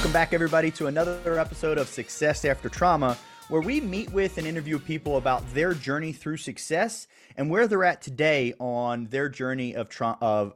Welcome back, everybody, to another episode of Success After Trauma, where we meet with and interview people about their journey through success and where they're at today on their journey of trauma of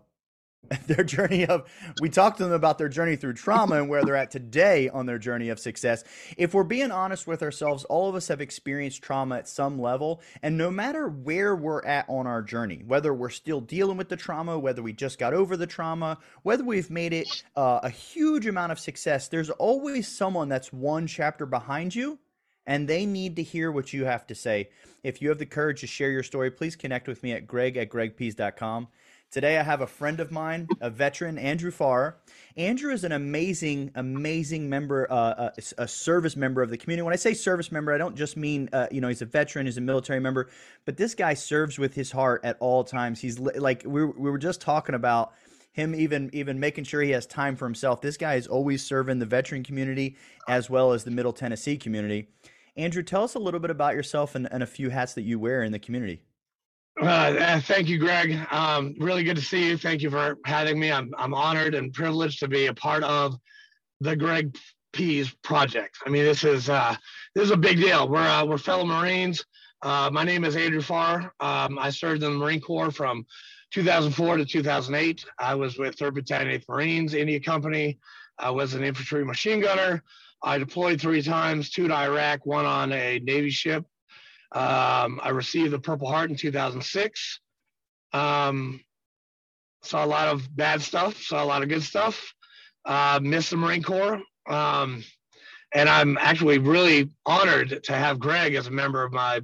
their journey of we talked to them about their journey through trauma and where they're at today on their journey of success. If we're being honest with ourselves all of us have experienced trauma at some level and no matter where we're at on our journey whether we're still dealing with the trauma whether we just got over the trauma whether we've made it uh, a huge amount of success there's always someone that's one chapter behind you and they need to hear what you have to say. If you have the courage to share your story please connect with me at greg at gregpease.com Today, I have a friend of mine, a veteran, Andrew Farrer. Andrew is an amazing, amazing member, uh, a, a, service member of the community. When I say service member, I don't just mean, uh, you know, he's a veteran, he's a military member, but this guy serves with his heart at all times. He's like, we, we were just talking about him even even making sure he has time for himself. This guy is always serving the veteran community as well as the Middle Tennessee community. Andrew, tell us a little bit about yourself and, and a few hats that you wear in the community. Uh, uh, thank you, Greg. Um, really good to see you. Thank you for having me. I'm, I'm honored and privileged to be a part of the Greg Pease project. I mean, this is uh, this is a big deal. We're uh, we're fellow Marines. Uh, my name is Andrew Farrer. Um, I served in the Marine Corps from 2004 to 2008. I was with 3rd Battalion 8th Marines, India Company. I was an infantry machine gunner. I deployed three times, two to Iraq, one on a Navy ship um, I received the Purple Heart in 2006. Um, saw a lot of bad stuff, saw a lot of good stuff. Uh, missed the Marine Corps. Um, and I'm actually really honored to have Greg as a member of my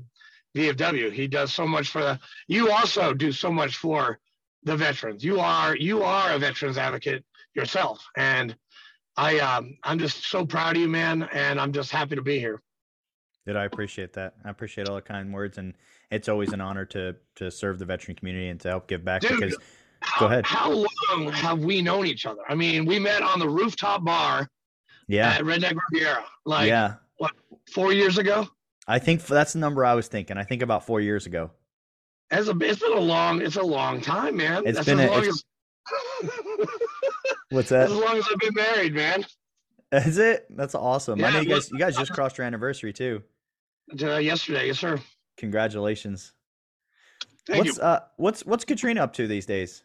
VFW. He does so much for the. You also do so much for the veterans. You are you are a veterans advocate yourself, and I um, I'm just so proud of you, man. And I'm just happy to be here. I appreciate that? I appreciate all the kind words, and it's always an honor to to serve the veteran community and to help give back. Dude, because how, go ahead. How long have we known each other? I mean, we met on the rooftop bar. Yeah. At Redneck Riviera. Like, yeah. What? Four years ago. I think that's the number I was thinking. I think about four years ago. As a, it's been a long, it's a long time, man. It's that's been as long a, as, What's that? As long as I've been married, man. Is it? That's awesome. Yeah, I know you guys. You guys just crossed your anniversary too. Uh, yesterday, yes, sir. Congratulations. Thank what's, you. Uh, what's what's Katrina up to these days?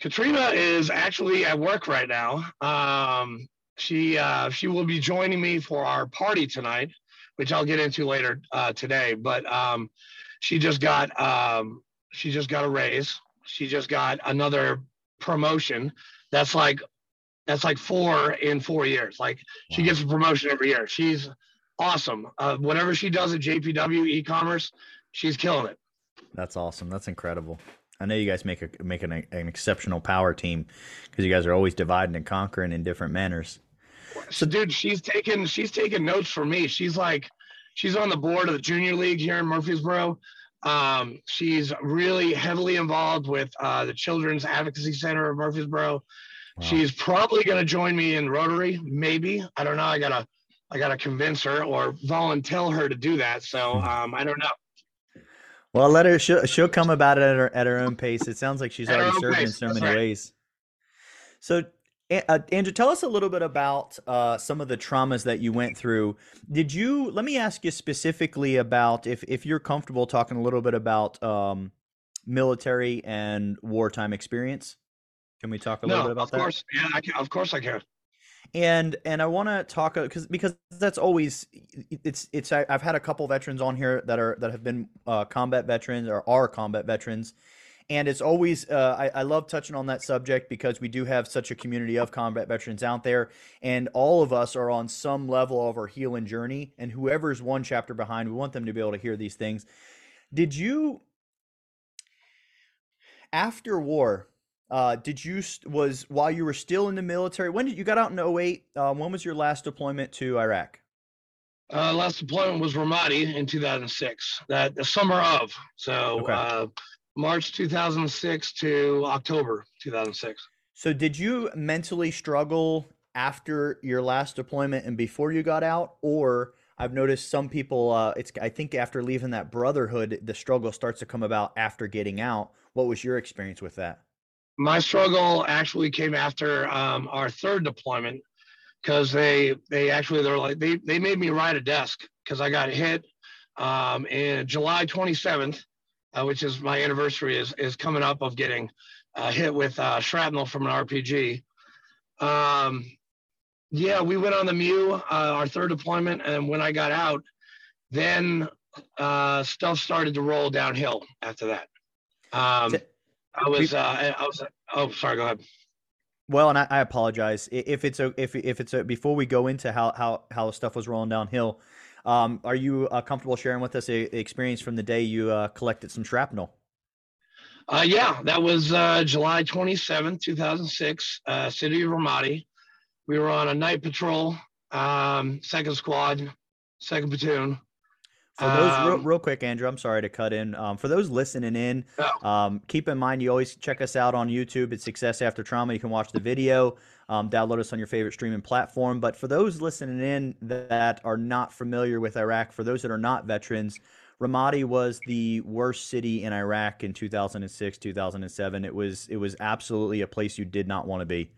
Katrina is actually at work right now. Um, she uh, she will be joining me for our party tonight, which I'll get into later uh, today. But um, she just got um, she just got a raise. She just got another promotion. That's like that's like four in four years. Like wow. she gets a promotion every year. She's awesome. Uh, whatever she does at JPW e-commerce, she's killing it. That's awesome. That's incredible. I know you guys make a make an, an exceptional power team because you guys are always dividing and conquering in different manners. So, dude, she's taking she's taking notes for me. She's like, she's on the board of the junior league here in Murfreesboro. Um, she's really heavily involved with uh, the Children's Advocacy Center of Murfreesboro. Wow. She's probably going to join me in Rotary, maybe. I don't know. I gotta I got to convince her or volunteer her to do that. So hmm. um, I don't know. Well, let her. She'll, she'll come about it at her at her own pace. It sounds like she's at already serving pace. in so That's many right. ways. So, uh, Andrew, tell us a little bit about uh, some of the traumas that you went through. Did you? Let me ask you specifically about if if you're comfortable talking a little bit about um, military and wartime experience. Can we talk a little bit about that? Of course, yeah, I can, of course I can and and I want to talk because because that's always it's it's I, have had a couple veterans on here that are that have been uh, combat veterans or are combat veterans, and it's always uh, I, I love touching on that subject because we do have such a community of combat veterans out there, and all of us are on some level of our healing journey, and whoever's one chapter behind, we want them to be able to hear these things. Did you after war? Uh, did you was while you were still in the military? When did you got out in 08? Uh, when was your last deployment to Iraq? Uh, last deployment was Ramadi in 2006. That the summer of so okay. uh, March 2006 to October 2006. So did you mentally struggle after your last deployment and before you got out, or I've noticed some people. Uh, it's I think after leaving that brotherhood, the struggle starts to come about after getting out. What was your experience with that? My struggle actually came after um, our third deployment because they they actually they're like they they made me ride a desk because I got hit um, in July 27th, uh, which is my anniversary is is coming up of getting uh, hit with uh, shrapnel from an RPG. Um, yeah, we went on the MEU, uh, our third deployment, and when I got out, then uh, stuff started to roll downhill after that. Um, I was, uh, I was, oh, sorry, go ahead. Well, and I, I apologize if it's a, if if it's a, before we go into how how how stuff was rolling downhill. Um, are you uh, comfortable sharing with us a, a, experience from the day you uh, collected some shrapnel? Uh, yeah, that was uh, July 27th, 2006, uh, city of Ramadi. We were on a night patrol, um, second squad, second platoon. For those um, real, real, quick, Andrew, I'm sorry to cut in. Um, for those listening in, um, keep in mind you always check us out on YouTube. It's Success After Trauma. You can watch the video, um, download us on your favorite streaming platform. But for those listening in that are not familiar with Iraq, for those that are not veterans, Ramadi was the worst city in Iraq in 2006, 2007. It was it was absolutely a place you did not want to be.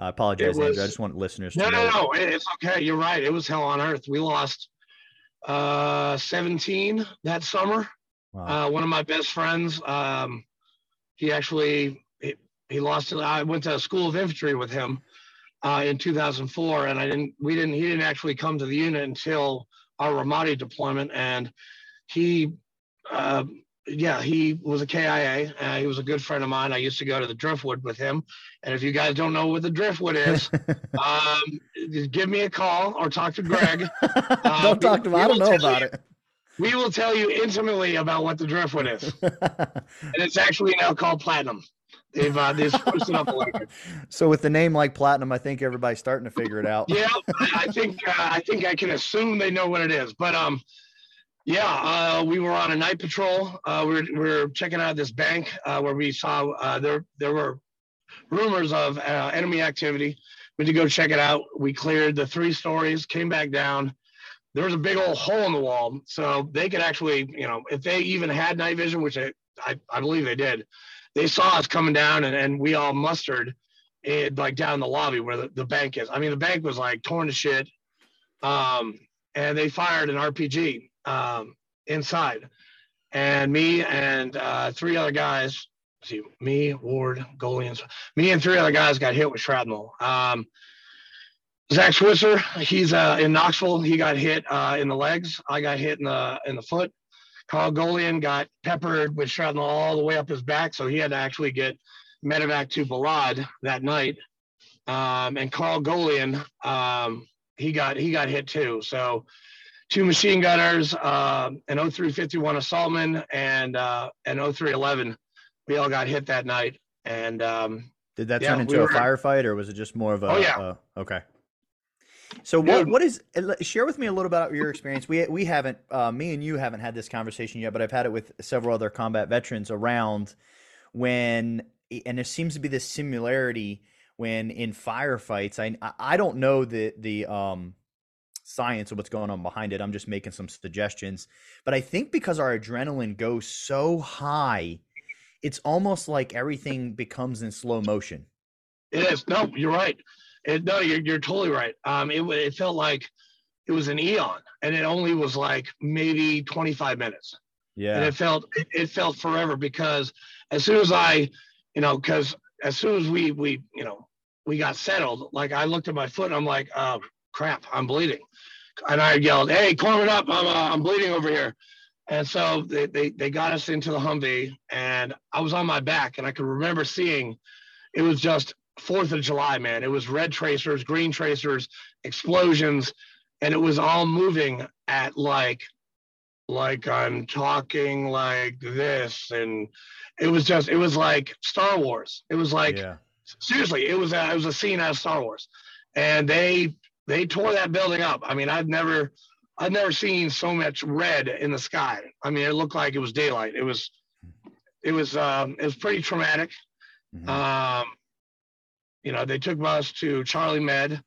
I apologize, was, Andrew. I just want listeners no, to know. No, no, no. It's okay. You're right. It was hell on earth. We lost uh, 17 that summer. Wow. Uh, one of my best friends, um, he actually he, he lost it. I went to a school of infantry with him uh, in 2004, and I didn't. We didn't. He didn't actually come to the unit until our Ramadi deployment, and he. Uh, yeah, he was a KIA. Uh, he was a good friend of mine. I used to go to the Driftwood with him. And if you guys don't know what the Driftwood is, um, give me a call or talk to Greg. Uh, don't talk to me. I don't know about you, it. We will tell you intimately about what the Driftwood is. and it's actually now called Platinum. They've uh, they've switched it up a little bit. So with the name like Platinum, I think everybody's starting to figure it out. yeah, I think uh, I think I can assume they know what it is. But um, yeah, uh, we were on a night patrol. Uh, we, were, we were checking out this bank uh, where we saw uh, there there were rumors of uh, enemy activity. We had to go check it out. We cleared the three stories, came back down. There was a big old hole in the wall, so they could actually, you know, if they even had night vision, which I, I, I believe they did, they saw us coming down, and, and we all mustered it like down in the lobby where the, the bank is. I mean, the bank was like torn to shit. Um, and they fired an RPG um, inside. And me and uh, three other guys, see, me, Ward, Golians, me and three other guys got hit with shrapnel. Um, Zach Switzer, he's uh, in Knoxville. He got hit uh, in the legs. I got hit in the in the foot. Carl Golian got peppered with shrapnel all the way up his back, so he had to actually get medevac to Balad that night. Um, and Carl Golian, um, he got he got hit too. So two machine gunners, uh, an 0351 assaultman, and uh, an 0311. We all got hit that night. And um, did that yeah, turn into we a firefight, or was it just more of a? Oh yeah. Okay. So what what is share with me a little about your experience? We we haven't uh, me and you haven't had this conversation yet, but I've had it with several other combat veterans around when and there seems to be this similarity when in firefights. I I don't know the the um science of what's going on behind it. I'm just making some suggestions. But I think because our adrenaline goes so high, it's almost like everything becomes in slow motion. It is. No, you're right. It, no, you're, you're totally right. Um, it, it felt like it was an eon and it only was like maybe 25 minutes. Yeah. And it felt, it, it felt forever because as soon as I, you know, cause as soon as we, we, you know, we got settled, like I looked at my foot and I'm like, oh crap, I'm bleeding and I yelled, "Hey, it up! I'm uh, I'm bleeding over here." And so they, they they got us into the Humvee, and I was on my back, and I could remember seeing it was just Fourth of July, man. It was red tracers, green tracers, explosions, and it was all moving at like like I'm talking like this, and it was just it was like Star Wars. It was like yeah. seriously, it was a, it was a scene out of Star Wars, and they they tore that building up. I mean, I've never I've never seen so much red in the sky. I mean, it looked like it was daylight. It was it was um, it was pretty traumatic. Mm-hmm. Um, you know, they took us to Charlie Med.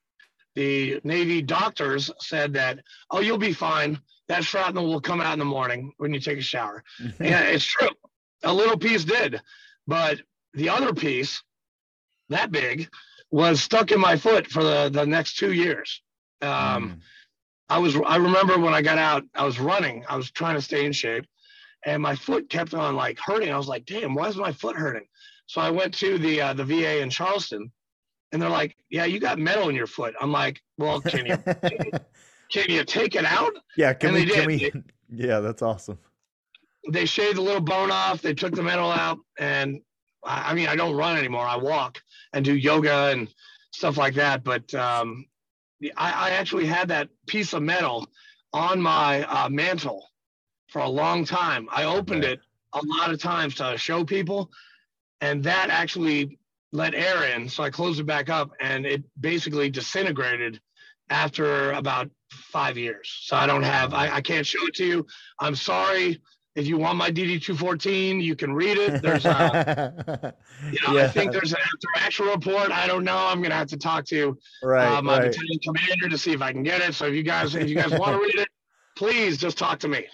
The Navy doctors said that, oh, you'll be fine. That shrapnel will come out in the morning when you take a shower. yeah, it's true. A little piece did, but the other piece, that big, was stuck in my foot for the, the next two years. Um, mm. I was I remember when I got out, I was running. I was trying to stay in shape, and my foot kept on like hurting. I was like, "Damn, why is my foot hurting?" So I went to the uh, the VA in Charleston, and they're like, "Yeah, you got metal in your foot." I'm like, "Well, can you can you, can you take it out?" Yeah, can and we? Can we? yeah, that's awesome. They shaved a little bone off. They took the metal out, and I, mean, I don't run anymore. I walk and do yoga and stuff like that. But um, I, I, actually had that piece of metal on my uh, mantle for a long time. I opened it a lot of times to show people, and that actually let air in. So I closed it back up, and it basically disintegrated after about five years. So I don't have, I, I can't show it to you. I'm sorry. If you want my DD214, you can read it. There's a, you know, yeah. I think there's an actual report. I don't know. I'm gonna have to talk to right, uh, my right. battalion commander to see if I can get it. So if you guys, if you guys want to read it, please just talk to me.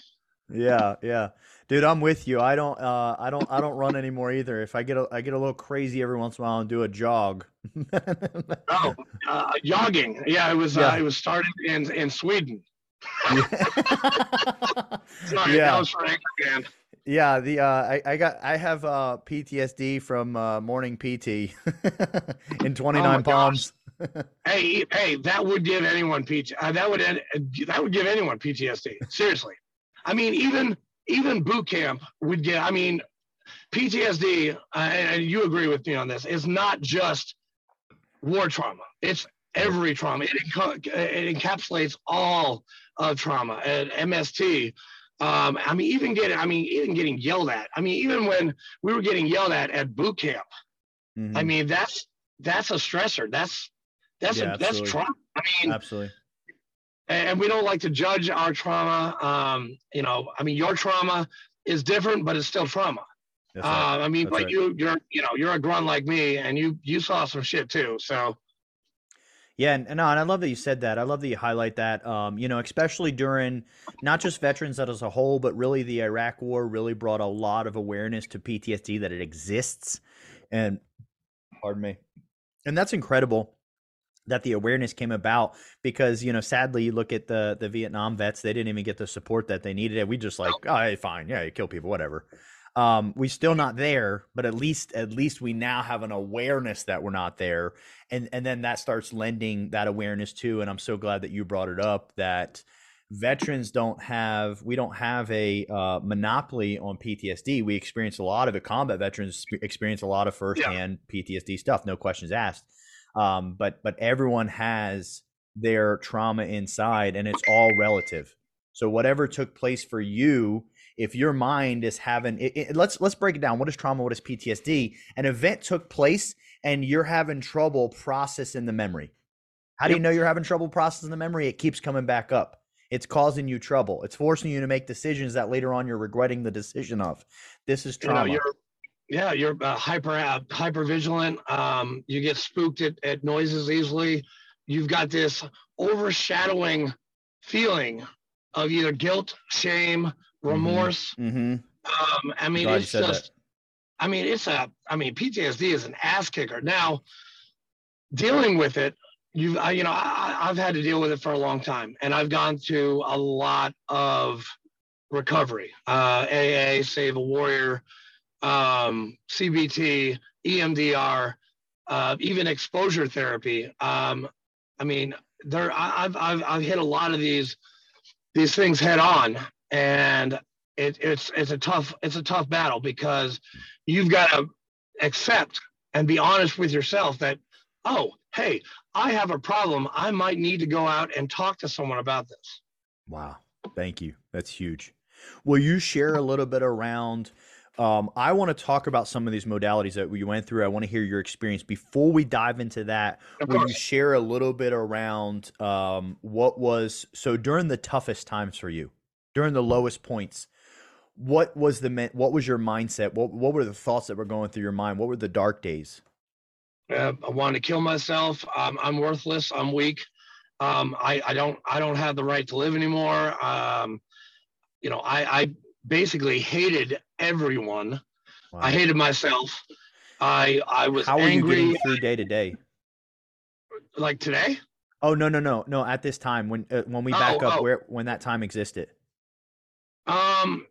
Yeah, yeah, dude, I'm with you. I don't, uh, I don't, I don't run anymore either. If I get, a, I get a little crazy every once in a while and do a jog. oh, uh, jogging. Yeah, it was, uh, yeah. Uh, it was started in in Sweden. Sorry, yeah. that was for Anchorman. Yeah, the uh, I, I got I have uh, PTSD from uh, morning PT in 29 oh palms. hey, hey, that would give anyone PT. Uh, that would that would give anyone PTSD. Seriously, I mean, even even boot camp would get. I mean, PTSD, uh, and you agree with me on this, is not just war trauma. It's every trauma. It, enc- it encapsulates all of trauma at MST. Um, I mean, even getting, I mean, even getting yelled at. I mean, even when we were getting yelled at at boot camp, mm-hmm. I mean, that's that's a stressor. That's that's yeah, a, that's trauma. I mean, absolutely. And we don't like to judge our trauma. Um, you know, I mean, your trauma is different, but it's still trauma. Uh, I mean, that's but right. you, you're, you know, you're a grunt like me, and you, you saw some shit too. So, yeah, and, and, and I love that you said that. I love that you highlight that. Um, you know, especially during not just veterans as a whole, but really the Iraq War really brought a lot of awareness to PTSD that it exists, and pardon me, and that's incredible that the awareness came about because you know sadly you look at the the Vietnam vets they didn't even get the support that they needed and we just like oh fine yeah you kill people whatever um, we still not there, but at least at least we now have an awareness that we're not there, and and then that starts lending that awareness too. And I'm so glad that you brought it up that veterans don't have we don't have a uh, monopoly on PTSD. We experience a lot of it. Combat veterans experience a lot of firsthand yeah. PTSD stuff, no questions asked. Um, but but everyone has their trauma inside, and it's all relative. So whatever took place for you if your mind is having it, it, let's let's break it down. What is trauma? What is ptsd an event took place and you're having trouble processing the memory. How do you know you're having trouble processing the memory? It keeps coming back up. It's causing you trouble. It's forcing you to make decisions that later on you're regretting the decision of. This is trauma you know, you're, yeah you're uh, hyper uh, hyper vigilant um, you get spooked at, at noises easily. You've got this overshadowing feeling of either guilt shame. Remorse. Mm-hmm. Um, I mean, it's just, that. I mean, it's a, I mean, PTSD is an ass kicker. Now, dealing with it, you've, I, you know, I, I've had to deal with it for a long time, and I've gone to a lot of recovery, uh, AA, Save a Warrior, um, CBT, EMDR, uh, even exposure therapy. Um, I mean, there, I, I've, I've, I've hit a lot of these, these things head on, and it, it's it's a tough it's a tough battle because you've got to accept and be honest with yourself that oh hey i have a problem i might need to go out and talk to someone about this wow thank you that's huge will you share a little bit around um, I want to talk about some of these modalities that we went through. I want to hear your experience. Before we dive into that, will you share a little bit around um, what was so during the toughest times for you? During the lowest points what was the what was your mindset what what were the thoughts that were going through your mind what were the dark days uh, i wanted to kill myself um, i'm worthless i'm weak um, I, I don't i don't have the right to live anymore um, you know i i basically hated everyone wow. i hated myself i i was how were angry. you getting through day to day like today? Oh no no no no! At this time, when uh, when we back Oh, up, oh. where when that time existed. Um,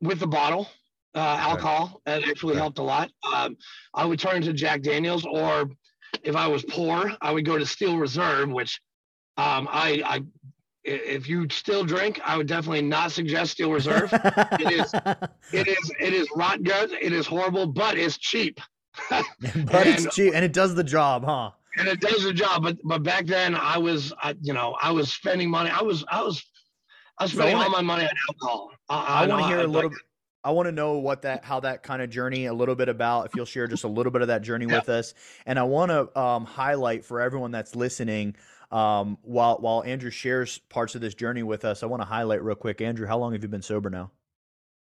with the bottle, uh, alcohol, that actually helped a lot. Um, I would turn to Jack Daniels, or if I was poor, I would go to Steel Reserve, which um, I, I, if you still drink, I would definitely not suggest Steel Reserve. it is, it is, it is rot gut. It is horrible, but it's cheap. but it's and- cheap and it does the job, huh? and it does the job. But but back then, I was, I, you know, I was spending money. I was, I was, I was So I spending all my money on alcohol. I want to hear a like- little. I want to know what that, how that kind of journey, a little bit about. If you'll share just a little bit of that journey Yeah. with us, and I want to um, highlight for everyone that's listening. Um, while while Andrew shares parts of this journey with us, I want to highlight real quick. Andrew, how long have you been sober now?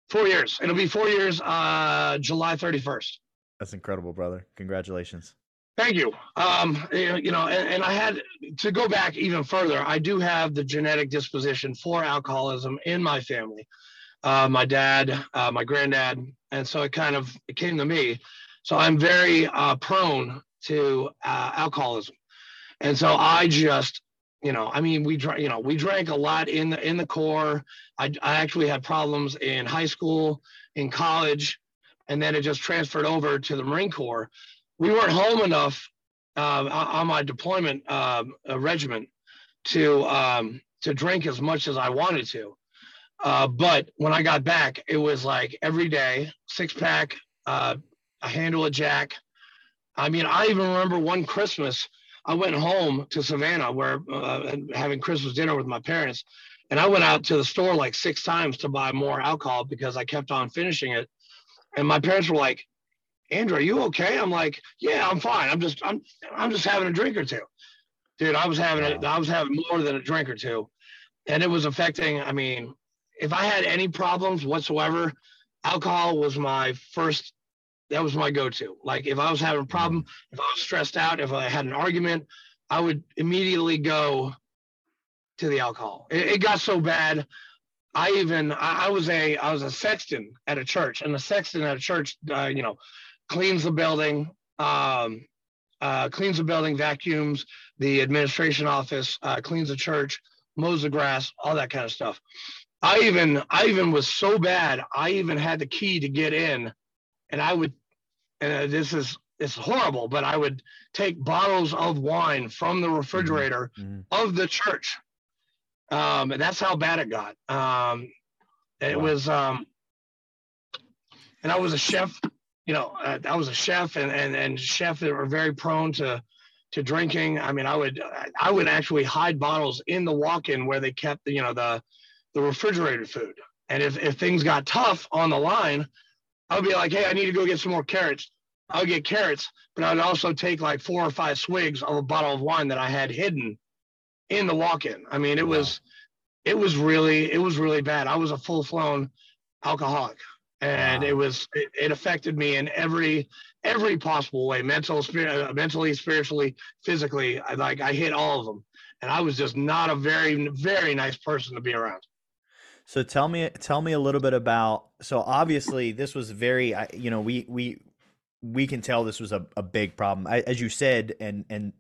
Four years. It'll be four years. Uh, July thirty first. That's incredible, brother. Congratulations. Thank you. Um, you know, and, and I had to go back even further. I do have the genetic disposition for alcoholism in my family. Uh, my dad, uh, my granddad, and so it kind of it came to me. So I'm very uh, prone to uh, alcoholism, and so I just, you know, I mean, we drank, you know, we drank a lot in the in the core. I, I actually had problems in high school, in college, and then it just transferred over to the Marine Corps we weren't home enough uh, on my deployment uh, uh, regiment to um, to drink as much as I wanted to. Uh, but when I got back, it was like every day, six pack, uh, a handle of Jack. I mean, I even remember one Christmas, I went home to Savannah where uh, having Christmas dinner with my parents, and I went out to the store like six times to buy more alcohol because I kept on finishing it. And my parents were like, Andrew, are you okay? I'm like, yeah, I'm fine. I'm just, I'm, I'm just having a drink or two. Dude, I was having it. I was having more than a drink or two, and it was affecting. I mean, if I had any problems whatsoever, alcohol was my first. That was my go-to. Like if I was having a problem, if I was stressed out, if I had an argument, I would immediately go to the alcohol. It, it got so bad. I even I, I was a I was a sexton at a church, and the sexton at a church, uh, you know, cleans the building, um, uh, cleans the building, vacuums the administration office, uh, cleans the church, mows the grass, all that kind of stuff. I even I even was so bad. I even had the key to get in, and I would. And this is it's horrible, but I would take bottles of wine from the refrigerator Mhm. of the church. Um, and that's how bad it got. Um, it Wow. was, um, and I was a chef, you know, uh, I was a chef and, and, and chefs that are very prone to, to drinking. I mean, I would, I would actually hide bottles in the walk-in where they kept, the, you know, the, the refrigerated food. And if, if things got tough on the line, I would be like, Hey, I need to go get some more carrots. I would get carrots, but I would also take like four or five swigs of a bottle of wine that I had hidden in the walk-in. I mean, it Wow. was it was really it was really bad. I was a full-flown alcoholic, and Wow. it was it, it affected me in every every possible way, mental, spirit, uh, mentally, spiritually, physically. I like I hit all of them, and I was just not a very very nice person to be around. So tell me, tell me a little bit about. So obviously, this was very, you know, we we we can tell this was a, a big problem, I, as you said, and and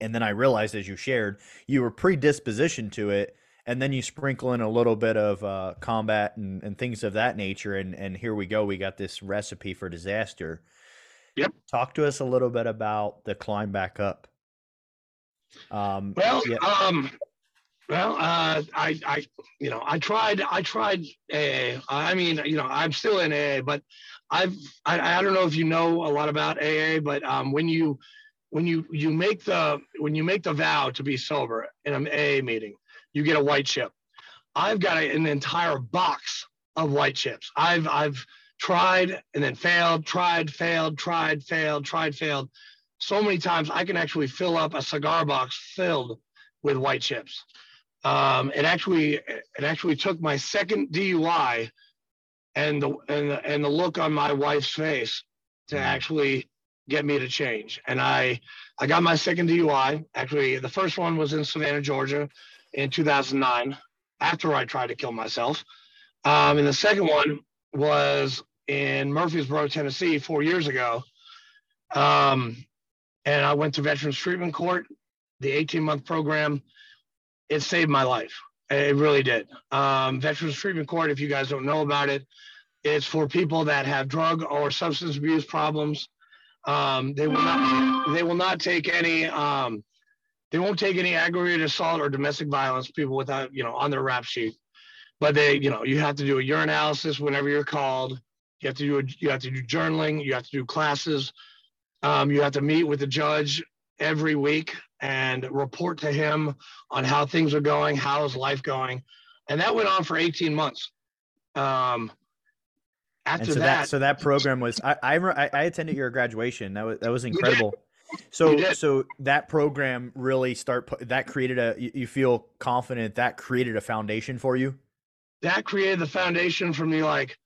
and then I realized as you shared, you were predispositioned to it, and then you sprinkle in a little bit of uh, combat and, and things of that nature, and and here we go, we got this recipe for disaster. Yep. Talk to us a little bit about the climb back up. Um, Well, yeah. um, well, uh, I, I, you know, I tried, I tried AA. I mean, you know, I'm still in AA, but I've, I, I don't know if you know a lot about AA, but um, when you, when you, you make the, when you make the vow to be sober in an AA meeting, you get a white chip. I've got a, an entire box of white chips. I've, I've tried and then failed, tried, failed, tried, failed, tried, failed. So many times I can actually fill up a cigar box filled with white chips. Um, it actually it actually took my second DUI and the and the, and the look on my wife's face to Mhm. actually get me to change. And I I got my second DUI. Actually, the first one was in Savannah, Georgia, in 2009. After I tried to kill myself, um, and the second one was in Murfreesboro, Tennessee, four years ago. Um, and I went to Veterans Treatment Court the 18 month program, it saved my life. It really did. Um, Veterans Treatment Court, if you guys don't know about it, it's for people that have drug or substance abuse problems. Um, they will not. They will not take any. They won't take any aggravated assault or domestic violence people without you know on their rap sheet. But they, you know, you have to do a urinalysis whenever you're called. You have to do. A, you have to do journaling. You have to do classes. Um, you have to meet with the judge every week and report to him on how things are going, how is life going, and that went on for 18 months. Um, after so that, that, so that program was I, I, I attended your graduation. That was that was incredible. So so that program really start that created a you feel confident that created a foundation for you. That created the foundation for me. Like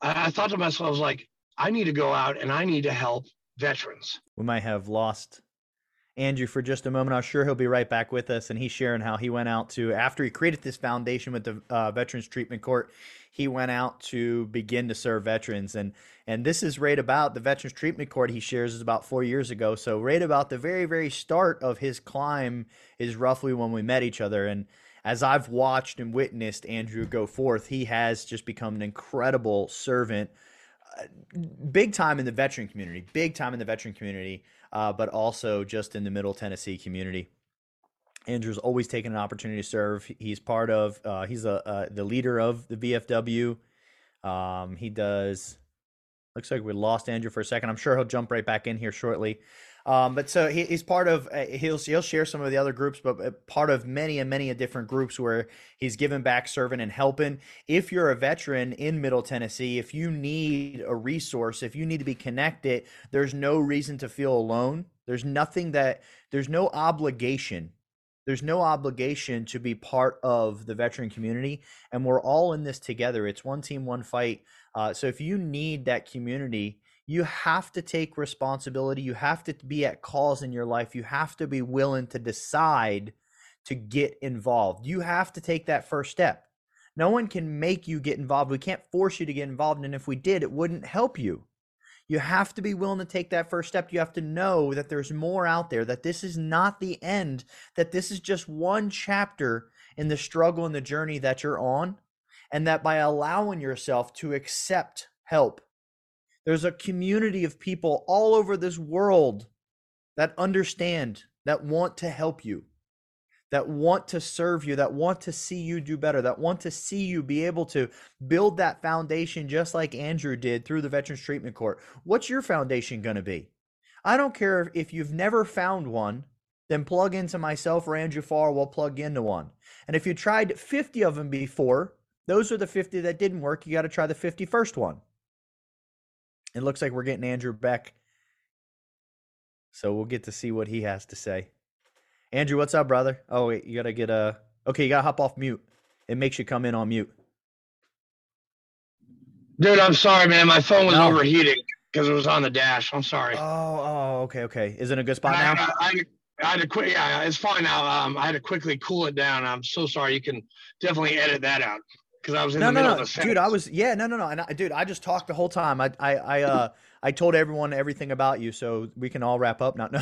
I, thought to myself, I was like, I need to go out and I need to help veterans. We might have lost Andrew for just a moment. I'm sure he'll be right back with us, and he's sharing how he went out to after he created this foundation with the uh, Veterans Treatment Court. He went out to begin to serve veterans, and and this is right about the Veterans Treatment Court. He shares is about four years ago. So right about the very very start of his climb is roughly when we met each other, and as I've watched and witnessed Andrew go forth, he has just become an incredible servant, uh, big time in the veteran community, big time in the veteran community uh, but also just in the Middle Tennessee community. Andrew's always taken an opportunity to serve. He's part of. Uh, he's a uh, the leader of the VFW. Um, he does. Looks like we lost Andrew for a second. I'm sure he'll jump right back in here shortly. Um, but so he, he's part of uh, he'll he'll share some of the other groups, but uh, part of many and many different groups where he's giving back, serving, and helping. If you're a veteran in Middle Tennessee, if you need a resource, if you need to be connected, there's no reason to feel alone. There's nothing that there's no obligation. There's no obligation to be part of the veteran community, and we're all in this together. It's one team, one fight. Uh, so if you need that community you have to take responsibility. You have to be at calls in your life. You have to be willing to decide to get involved. You have to take that first step. No one can make you get involved. We can't force you to get involved. And if we did, it wouldn't help you. You have to be willing to take that first step. You have to know that there's more out there, that this is not the end, that this is just one chapter in the struggle and the journey that you're on. And that by allowing yourself to accept help, there's a community of people all over this world that understand, that want to help you, that want to serve you, that want to see you do better, that want to see you be able to build that foundation just like Andrew did through the Veterans Treatment Court. What's your foundation going to be? I don't care if you've never found one, then plug into myself or Andrew Farrer, we'll plug into one. And if you tried 50 of them before, those are the 50 that didn't work. You got to try the 51st one. It looks like we're getting Andrew back. So we'll get to see what he has to say. Andrew, what's up, brother? Oh, wait, you got to get a. Okay, you got to hop off mute. It makes you come in on mute. Dude, I'm sorry, man. My phone was no. overheating because it was on the dash. I'm sorry. Oh, oh, okay, okay. Is it a good spot I, now? I, I, I, had to quick. Yeah, it's fine now. Um, I had to quickly cool it down. I'm so sorry. You can definitely edit that out because I was in no, the middle no. of the dude. I was yeah, no, no, no, and I, dude, I just talked the whole time. I, I, I, uh, I told everyone everything about you, so we can all wrap up now.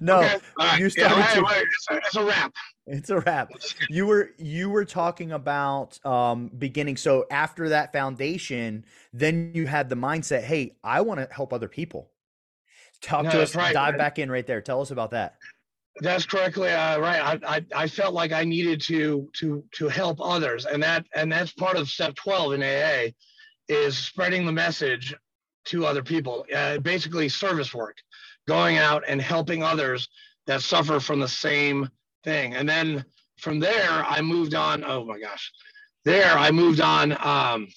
No, no, okay. right. you started yeah, to. It's, a, it's a wrap. It's a wrap. You were you were talking about um beginning. So after that foundation, then you had the mindset. Hey, I want to help other people. Talk no, to us. Right, dive man. back in right there. Tell us about that. That's correctly uh, right. I, I, I felt like I needed to to to help others, and that and that's part of step twelve in AA, is spreading the message to other people. Uh, basically, service work, going out and helping others that suffer from the same thing. And then from there, I moved on. Oh my gosh, there I moved on um,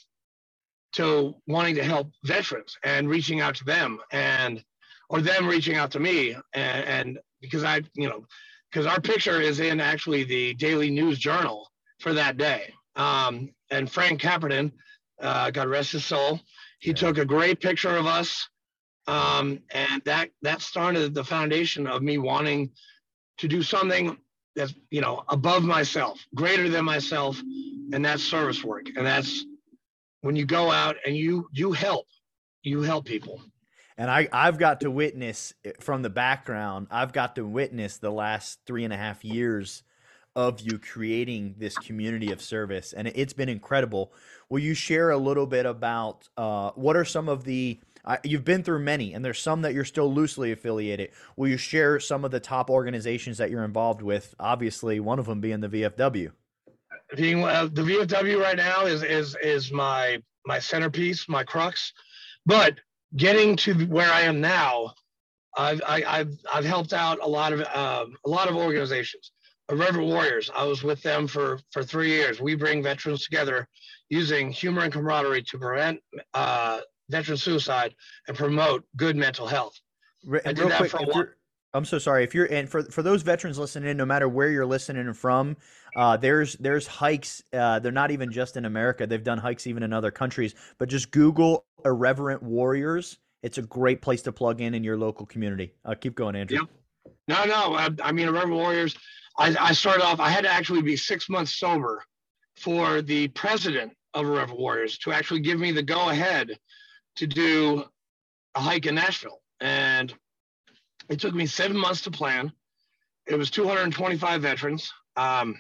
to wanting to help veterans and reaching out to them and or them reaching out to me and, and because I, you know, because our picture is in actually the Daily News Journal for that day. Um, and Frank Caperton, uh, God rest his soul, he yeah. took a great picture of us, um, and that that started the foundation of me wanting to do something that's you know above myself, greater than myself, and that's service work, and that's when you go out and you you help, you help people And I, I've got to witness eh, from the background, I've got to witness the last three and a half years of you creating this community of service. And it's been incredible. Will you share a little bit about uh, what are some of the uh, you've been through many, and there's some that you're still loosely affiliated. Will you share some of the top organizations that you're involved with? Obviously, one of them being the VFW. Being uh, the VFW right now is is is my my centerpiece, my crux. But getting to where I am now, I've I, have I've helped out a lot of um, a lot of organizations. Irreverent Warriors. I was with them for for three years. We bring veterans together using humor and camaraderie to prevent uh, veteran suicide and promote good mental health. Re- I did that quick, for a while. I'm so sorry. If you're and for for those veterans listening in, no matter where you're listening from, uh, there's there's hikes. Uh, they're not even just in America. They've done hikes even in other countries. But just Google Irreverent Warriors. It's a great place to plug in in your local community. Uh, keep going, Andrew. Yep. No, no. I, I mean, Irreverent Warriors. I, I started off. I had to actually be six months sober for the president of Irreverent Warriors to actually give me the go ahead to do a hike in Nashville. And it took me seven months to plan. It was 225 veterans. Um,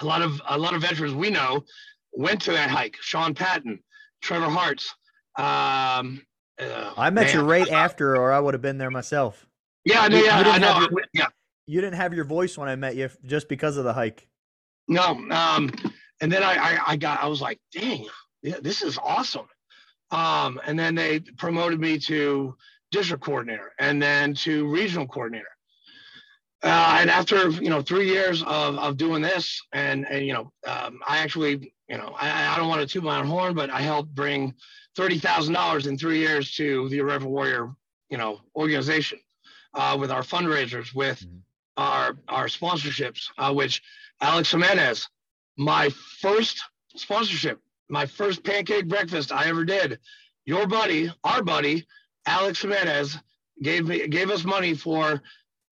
a lot of a lot of veterans we know went to that hike. Sean Patton, Trevor Harts. Um, uh, I met man, you right after, or I would have been there myself. Yeah, I know. Yeah, I know. Your, yeah. You didn't have your voice when I met you just because of the hike. No. Um, and then I, I, I got, I was like, dang, yeah, this is awesome. Um, and then they promoted me to district coordinator and then to regional coordinator. Uh, and after you know three years of, of doing this, and and you know, um, I actually you know I, I don't want to toot my own horn, but I helped bring thirty thousand dollars in three years to the Irreverent Warrior you know organization uh, with our fundraisers, with mm-hmm. Our our sponsorships, uh, which Alex Jimenez, my first sponsorship my first pancake breakfast I ever did. Your buddy, our buddy, Alex Jimenez, gave me gave us money for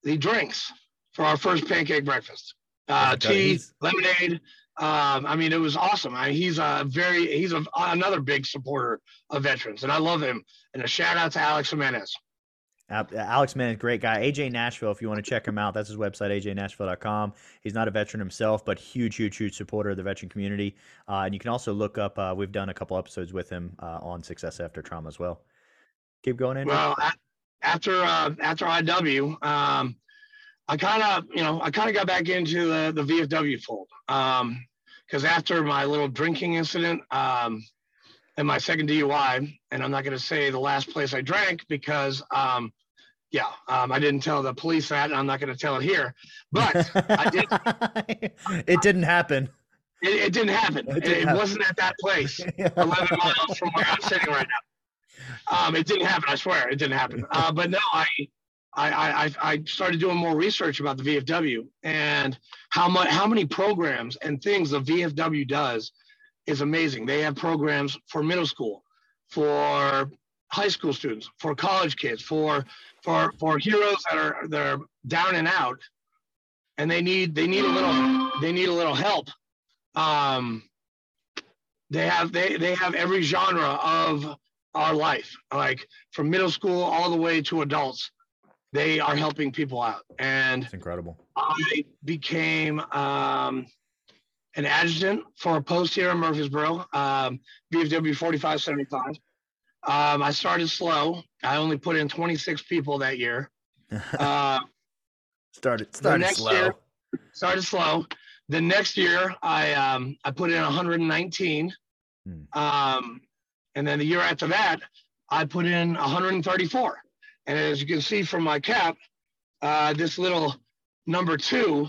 the drinks for our first pancake breakfast. Uh, tea, lemonade. Um, I mean, it was awesome. I, he's a very he's a, another big supporter of veterans, and I love him. And a shout out to Alex Jimenez. Alex Mann, is a great guy. AJ Nashville, if you want to check him out, that's his website, ajnashville.com. He's not a veteran himself, but huge, huge, huge supporter of the veteran community. Uh, and you can also look up, uh, we've done a couple episodes with him uh, on Success After Trauma as well. Keep going, Andrew. Well, after uh, after IW, um, I kind of, you know, I kind of got back into the, the VFW fold. Because um, after my little drinking incident, um, and my second DUI. And I'm not going to say the last place I drank because, um, yeah, um, I didn't tell the police that, and I'm not going to tell it here. But I did. it didn't happen. It, it didn't happen. It, didn't it happen. wasn't at that place, 11 miles from where I'm sitting right now. Um, it didn't happen. I swear, it didn't happen. Uh, but no, I, I, I, I started doing more research about the VFW and how much, how many programs and things the VFW does is amazing. They have programs for middle school, for high school students, for college kids, for for for heroes that are that are down and out, and they need they need a little they need a little help. Um, they have they they have every genre of our life, like from middle school all the way to adults. They are helping people out, and it's incredible. I became um, an adjutant for a post here in Murfreesboro, um, VFW 4575. Um, I started slow. I only put in 26 people that year. Uh, started started slow. Year, started slow. The next year, I um, I put in 119. Hmm. Um, and then the year after that, I put in 134. And as you can see from my cap, uh, this little number two,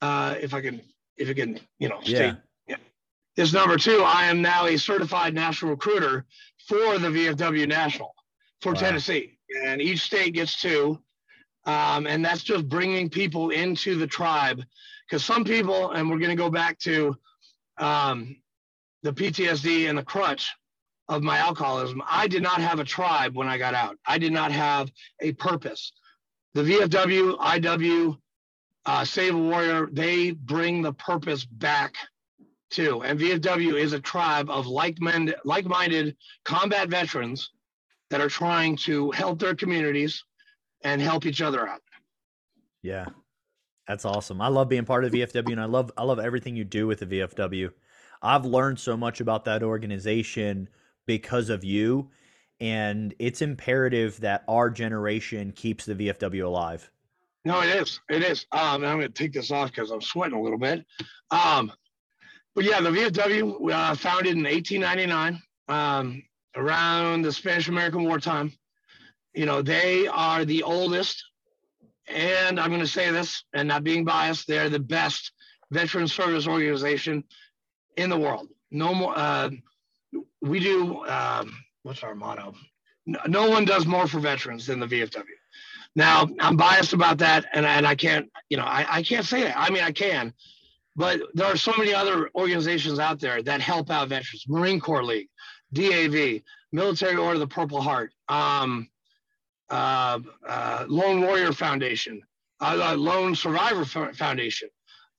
uh, if I can if you can, you know, stay. Yeah. Is number two. I am now a certified national recruiter for the VFW National for wow. Tennessee, and each state gets two. Um, and that's just bringing people into the tribe because some people, and we're going to go back to um, the PTSD and the crutch of my alcoholism. I did not have a tribe when I got out. I did not have a purpose. The VFW, IW, uh, Save a Warrior, they bring the purpose back too. And VFW is a tribe of like-minded, like-minded combat veterans that are trying to help their communities and help each other out. Yeah. That's awesome. I love being part of the VFW and I love I love everything you do with the VFW. I've learned so much about that organization because of you and it's imperative that our generation keeps the VFW alive. No, it is. It is. Um, I'm going to take this off because I'm sweating a little bit. Um, but yeah, the VFW uh, founded in 1899 um, around the Spanish American War time. You know, they are the oldest, and I'm going to say this, and not being biased, they're the best veteran service organization in the world. No more. Uh, we do. Um, what's our motto? No, no one does more for veterans than the VFW. Now, I'm biased about that, and, and I can't, you know, I, I can't say that. I mean, I can, but there are so many other organizations out there that help out veterans. Marine Corps League, DAV, Military Order of the Purple Heart, um, uh, uh, Lone Warrior Foundation, uh, Lone Survivor Foundation.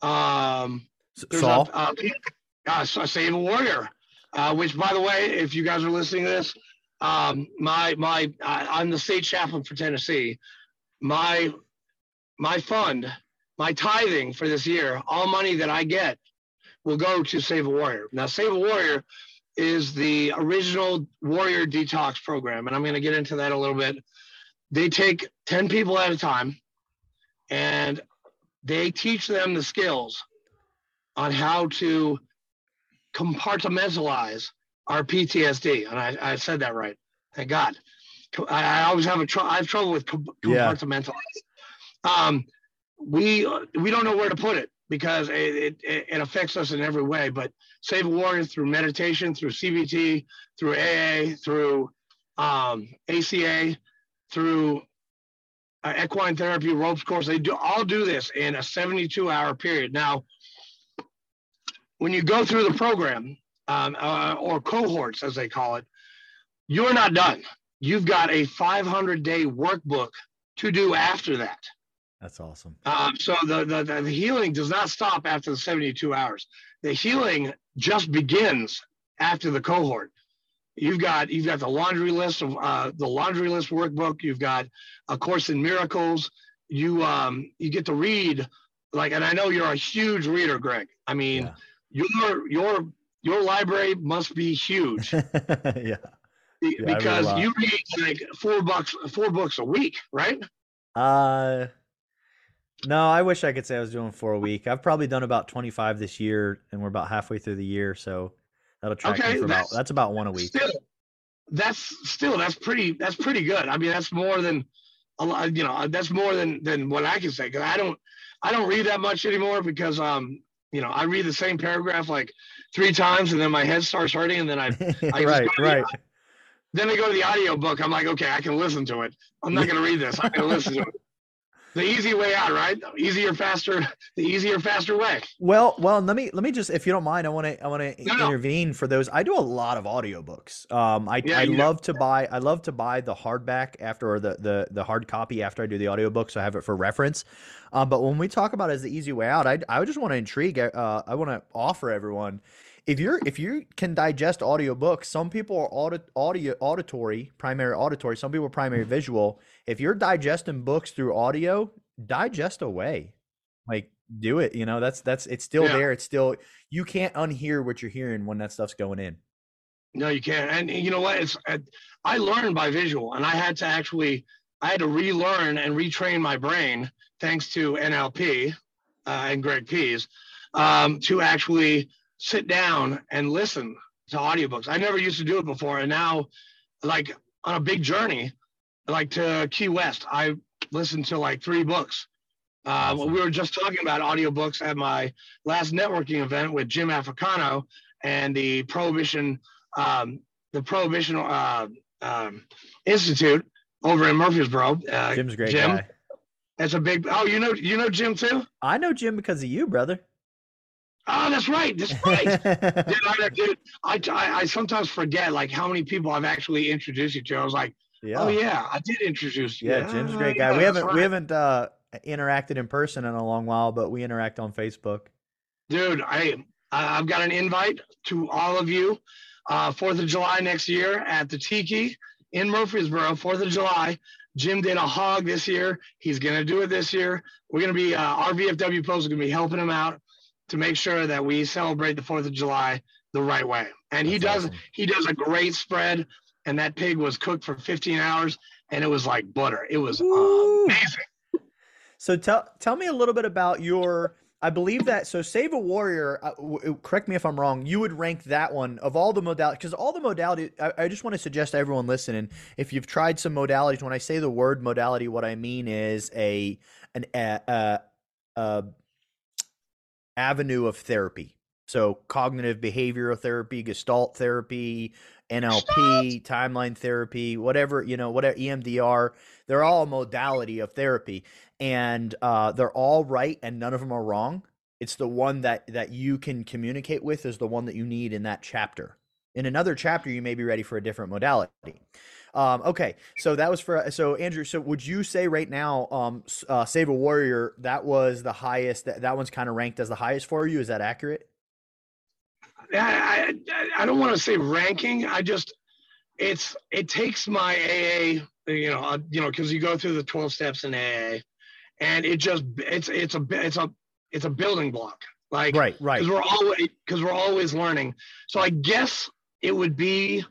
Um, SAW? A, uh, uh, Save a Warrior, uh, which, by the way, if you guys are listening to this, um, my my I'm the state chaplain for Tennessee my my fund, my tithing for this year, all money that I get will go to Save a Warrior. Now, Save a Warrior is the original warrior detox program, and I'm going to get into that a little bit. They take 10 people at a time and they teach them the skills on how to compartmentalize our PTSD. And I, I said that right. Thank God. I, always have a tr- I have trouble with compartmentalizing. Yeah. Um, we we don't know where to put it because it, it, it affects us in every way. But Save a Warrior through meditation, through CBT, through AA, through um, ACA, through uh, equine therapy, ropes course, they do all do this in a 72 hour period. Now, when you go through the program um, uh, or cohorts, as they call it, you're not done you've got a 500 day workbook to do after that. That's awesome. Um, so the, the, the healing does not stop after the 72 hours. The healing just begins after the cohort. You've got you've got the laundry list of uh, the laundry list workbook. You've got a course in miracles. You um, you get to read like, and I know you're a huge reader, Greg. I mean, yeah. your your your library must be huge. yeah because read you read like four bucks, four books a week, right? Uh, no, I wish I could say I was doing four a week. I've probably done about twenty five this year, and we're about halfway through the year, so that'll track okay, me for about that's about one a week. Still, that's still that's pretty that's pretty good. I mean, that's more than a lot. You know, that's more than than what I can say because I don't I don't read that much anymore because um you know I read the same paragraph like three times and then my head starts hurting and then I, I right right. Then I go to the audio book. I'm like, okay, I can listen to it. I'm not going to read this. I'm going to listen to it. The easy way out, right? Easier, faster. The easier, faster way. Well, well, let me let me just, if you don't mind, I want to I want to no, intervene no. for those. I do a lot of audiobooks. Um, I yeah, I love know. to buy I love to buy the hardback after or the the the hard copy after I do the audiobook, so I have it for reference. Um, but when we talk about it as the easy way out, I I just want to intrigue. Uh, I want to offer everyone if you're if you can digest audio books, some people are audit, audio auditory, primary auditory, some people are primary visual. If you're digesting books through audio, digest away. Like do it, you know, that's that's it's still yeah. there. It's still you can't unhear what you're hearing when that stuff's going in. No, you can't. And you know what? It's I learned by visual and I had to actually I had to relearn and retrain my brain thanks to NLP uh, and Greg Pease um, to actually sit down and listen to audiobooks. I never used to do it before. And now, like on a big journey, like to Key West, I listened to like three books. Uh, awesome. We were just talking about audiobooks at my last networking event with Jim Africano and the Prohibition, um, the Prohibition uh, um, Institute over in Murfreesboro. Uh, Jim's a great Jim, guy. That's a big. Oh, you know, you know Jim too. I know Jim because of you, brother. Oh, that's right. That's right. dude, I, dude, I, I, I, sometimes forget like how many people I've actually introduced you to. I was like, oh, yeah. oh yeah, I did introduce you. Yeah, Jim's a great guy. Yeah, we haven't right. we haven't uh, interacted in person in a long while, but we interact on Facebook. Dude, I I've got an invite to all of you. Uh, Fourth of July next year at the Tiki in Murfreesboro, Fourth of July. Jim did a hog this year. He's going to do it this year. We're going to be uh, our VFW Post is going to be helping him out to make sure that we celebrate the Fourth of July the right way. And he does awesome. he does a great spread. And that pig was cooked for 15 hours, and it was like butter. It was amazing. So tell tell me a little bit about your. I believe that so Save a Warrior. Uh, w- correct me if I'm wrong. You would rank that one of all the modalities because all the modality. I, I, just want to suggest to everyone listening if you've tried some modalities. When I say the word modality, what I mean is a an a, a, a avenue of therapy. So cognitive behavioral therapy, Gestalt therapy, NLP, timeline therapy, whatever you know, whatever EMDR. They're all a modality of therapy and uh, they're all right and none of them are wrong. It's the one that that you can communicate with is the one that you need in that chapter. In another chapter, you may be ready for a different modality. Um, okay, so that was for so Andrew. So would you say right now, um, uh, Save a Warrior, that was the highest? That that one's kind of ranked as the highest for you. Is that accurate? I I, I don't want to say ranking. I just it's it takes my AA, you know, uh, you know, because you go through the twelve steps in AA, and it just it's it's a it's a it's a building block like right right because we're always because we're always learning so i guess it would be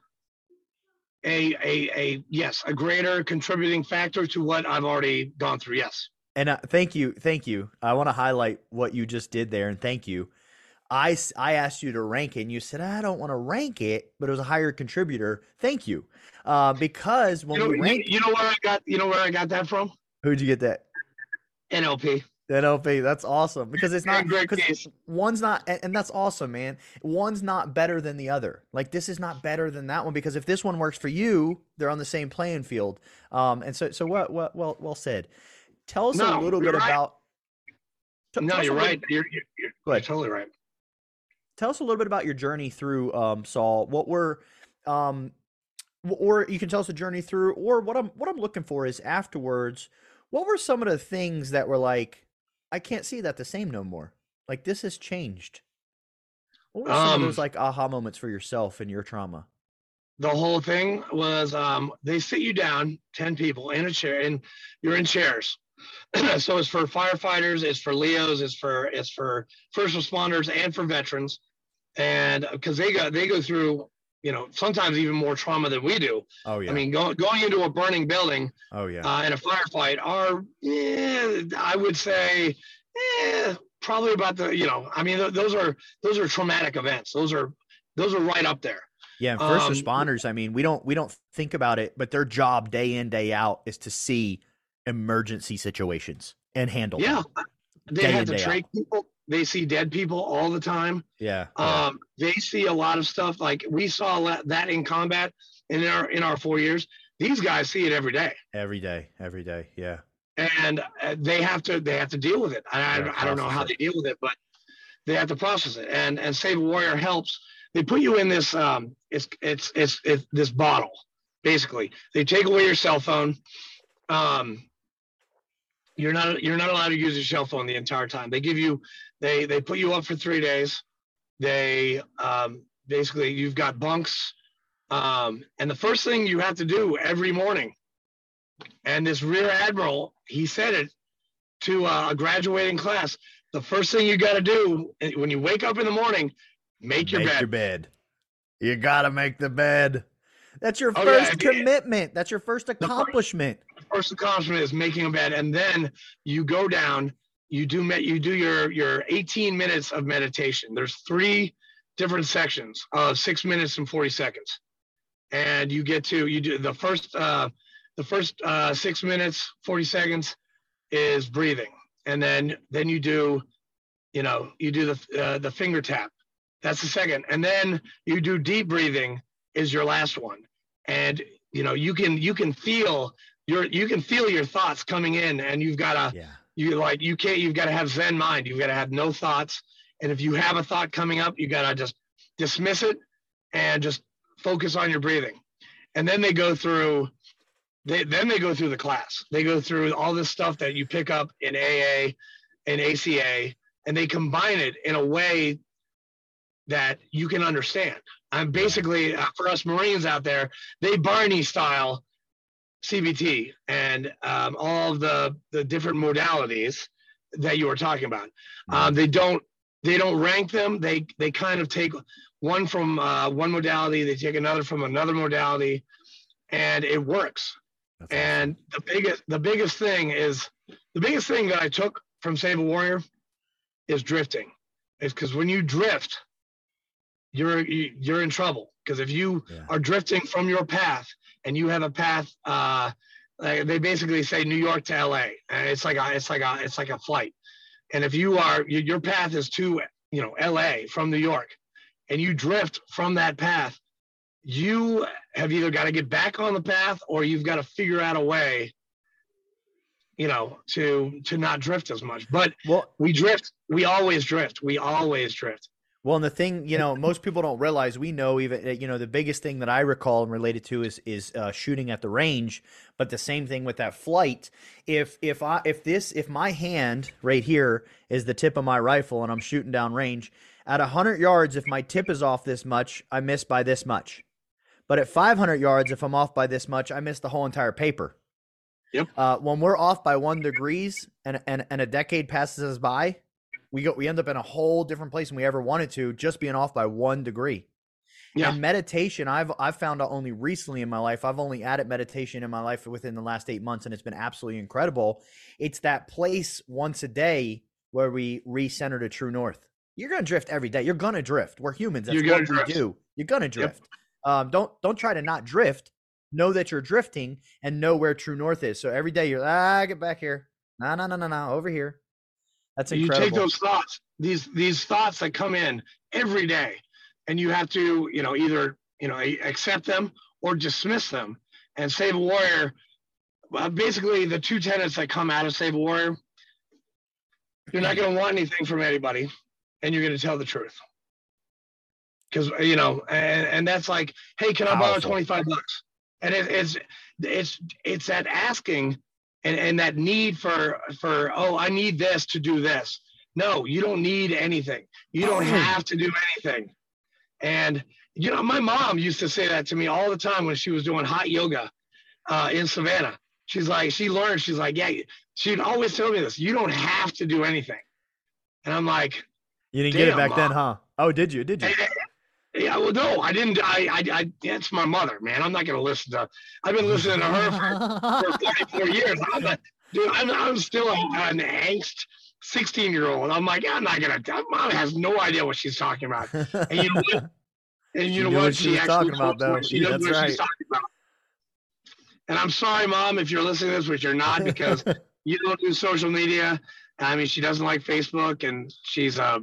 a a a yes a greater contributing factor to what i've already gone through yes. And uh, thank you thank you. I want to highlight what you just did there and thank you. I, I asked you to rank it and you said i don't want to rank it but it was a higher contributor. Thank you. Uh, because when you know, we rank you know where i got you know where i got that from? Who'd you get that? NLP. NLP, that's awesome because it's not because one's not, and that's awesome, man. One's not better than the other. Like this is not better than that one because if this one works for you, they're on the same playing field. Um, and so, so what, what, well, well said. Tell us no, a little bit right. about. T- no, you're right. You're, you're, you're, you're, totally right. Tell us a little bit about your journey through um, SAW. What were, um, or you can tell us a journey through, or what I'm what I'm looking for is afterwards what were some of the things that were like, I can't see that the same no more? Like this has changed. What were some um, of those like aha moments for yourself and your trauma? The whole thing was um, they sit you down, 10 people in a chair, and you're in chairs. so it's for firefighters, it's for LEOs, it's for it's for first responders and for veterans. And because they go they go through you know, sometimes even more trauma than we do. Oh yeah. I mean, going going into a burning building. Oh yeah. Uh, in a firefight are, yeah, I would say, yeah, probably about the, you know, I mean, th- those are those are traumatic events. Those are those are right up there. Yeah, and first um, responders. I mean, we don't we don't think about it, but their job day in day out is to see emergency situations and handle. Yeah, them. they have to train people they see dead people all the time. Yeah, yeah. Um, they see a lot of stuff. Like we saw that in combat in our in our four years. These guys see it every day. Every day, every day. Yeah. And uh, they have to they have to deal with it. I, I, I don't know how it. they deal with it, but they have to process it. And and Save a Warrior helps. They put you in this um it's it's it's, it's this bottle basically. They take away your cell phone. Um, you're not you're not allowed to use your cell phone the entire time. They give you they they put you up for three days. They um, basically you've got bunks, um, and the first thing you have to do every morning, and this rear admiral he said it to a graduating class. The first thing you got to do when you wake up in the morning, make your make bed. Your bed. You got to make the bed. That's your oh, first yeah, commitment. That's your first accomplishment. First accomplishment is making a bed, and then you go down. You do you do your your 18 minutes of meditation. There's three different sections of six minutes and 40 seconds, and you get to you do the first uh, the first uh, six minutes 40 seconds is breathing, and then then you do you know you do the uh, the finger tap. That's the second, and then you do deep breathing is your last one and you know you can you can feel your you can feel your thoughts coming in and you've got to yeah. you like you can't you've got to have zen mind. You've got to have no thoughts. And if you have a thought coming up you got to just dismiss it and just focus on your breathing. And then they go through they then they go through the class. They go through all this stuff that you pick up in aa and aca and they combine it in a way that you can understand. I'm basically uh, for us Marines out there, they Barney style CBT and um, all the the different modalities that you were talking about. Um, they don't they don't rank them. They they kind of take one from uh, one modality, they take another from another modality, and it works. That's and awesome. the biggest the biggest thing is the biggest thing that I took from Save a Warrior is drifting. Is because when you drift, you're you're in trouble. Because if you yeah. are drifting from your path and you have a path, uh, they basically say New York to LA, and it's like a it's like a it's like a flight. And if you are your path is to you know LA from New York, and you drift from that path, you have either got to get back on the path or you've got to figure out a way you know to to not drift as much but well we drift we always drift we always drift well, and the thing, you know, most people don't realize we know even, you know, the biggest thing that I recall and related to is is uh, shooting at the range. But the same thing with that flight. If if I if this if my hand right here is the tip of my rifle and I'm shooting down range, at 100 yards, if my tip is off this much, I miss by this much. But at 500 yards, if I'm off by this much, I miss the whole entire paper. Yep. Uh, when we're off by one degrees and, and and a decade passes us by, we go we end up in a whole different place than we ever wanted to, just being off by one degree. Yeah. And meditation, I've I've found out only recently in my life. I've only added meditation in my life within the last eight months, and it's been absolutely incredible. It's that place once a day where we recenter to true north. You're gonna drift every day. You're gonna drift. We're humans. That's what drift. we do. You're gonna drift. Yep. Um, don't don't try to not drift. Know that you're drifting and know where true north is. So every day you're ah, get back here. No, no, no, no, no, over here. That's incredible. You take those thoughts, these these thoughts that come in every day, and you have to, you know, either you know accept them or dismiss them. And Save a Warrior, uh, basically the two tenets that come out of Save a Warrior, you're not going to want anything from anybody and you're going to tell the truth. Because you know, and, and that's like, hey, can I borrow twenty five bucks? And it, it's it's it's that asking and and that need for for oh, I need this to do this. No, you don't need anything. You don't oh. have to do anything. And you know, my mom used to say that to me all the time when she was doing hot yoga uh, in Savannah. She's like, she learned. She's like, yeah. She'd always tell me this. You don't have to do anything. And I'm like, you didn't get it back Mom. then, huh? Oh, did you? Did you? Yeah, well, no, I didn't. I, I, I that's my mother, man. I'm not going to listen to. I've been listening to her for, for 44 years. I'm not, dude, I'm, I'm still a, an angst 16 year old. I'm like, I'm not going to. Mom has no idea what she's talking about. And you know what? And you know what? She, she actually talking about, though. She knows what right. she's talking about. And I'm sorry, Mom, if you're listening to this, which you're not, because you don't do social media. I mean, she doesn't like Facebook, and she's a, uh,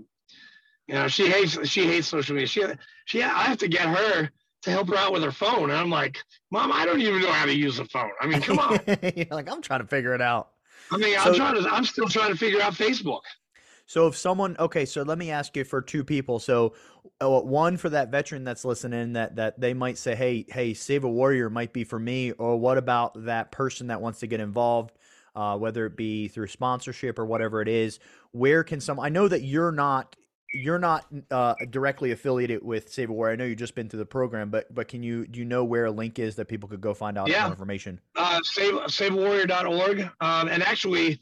you know, she hates she hates social media. She she I have to get her to help her out with her phone, and I'm like, Mom, I don't even know how to use a phone. I mean, come on. like I'm trying to figure it out. I mean, so, I'm trying to. I'm still trying to figure out Facebook. So if someone, okay, so let me ask you for two people. So uh, one for that veteran that's listening, that that they might say, hey, hey, Save a Warrior might be for me, or what about that person that wants to get involved? uh, whether it be through sponsorship or whatever it is. Where can some? I know that you're not you're not uh, directly affiliated with Save a War. I know you've just been through the program, but but can you do you know where a link is that people could go find out yeah. more information? Uh, save SaveAWarrior.org. Um, and actually,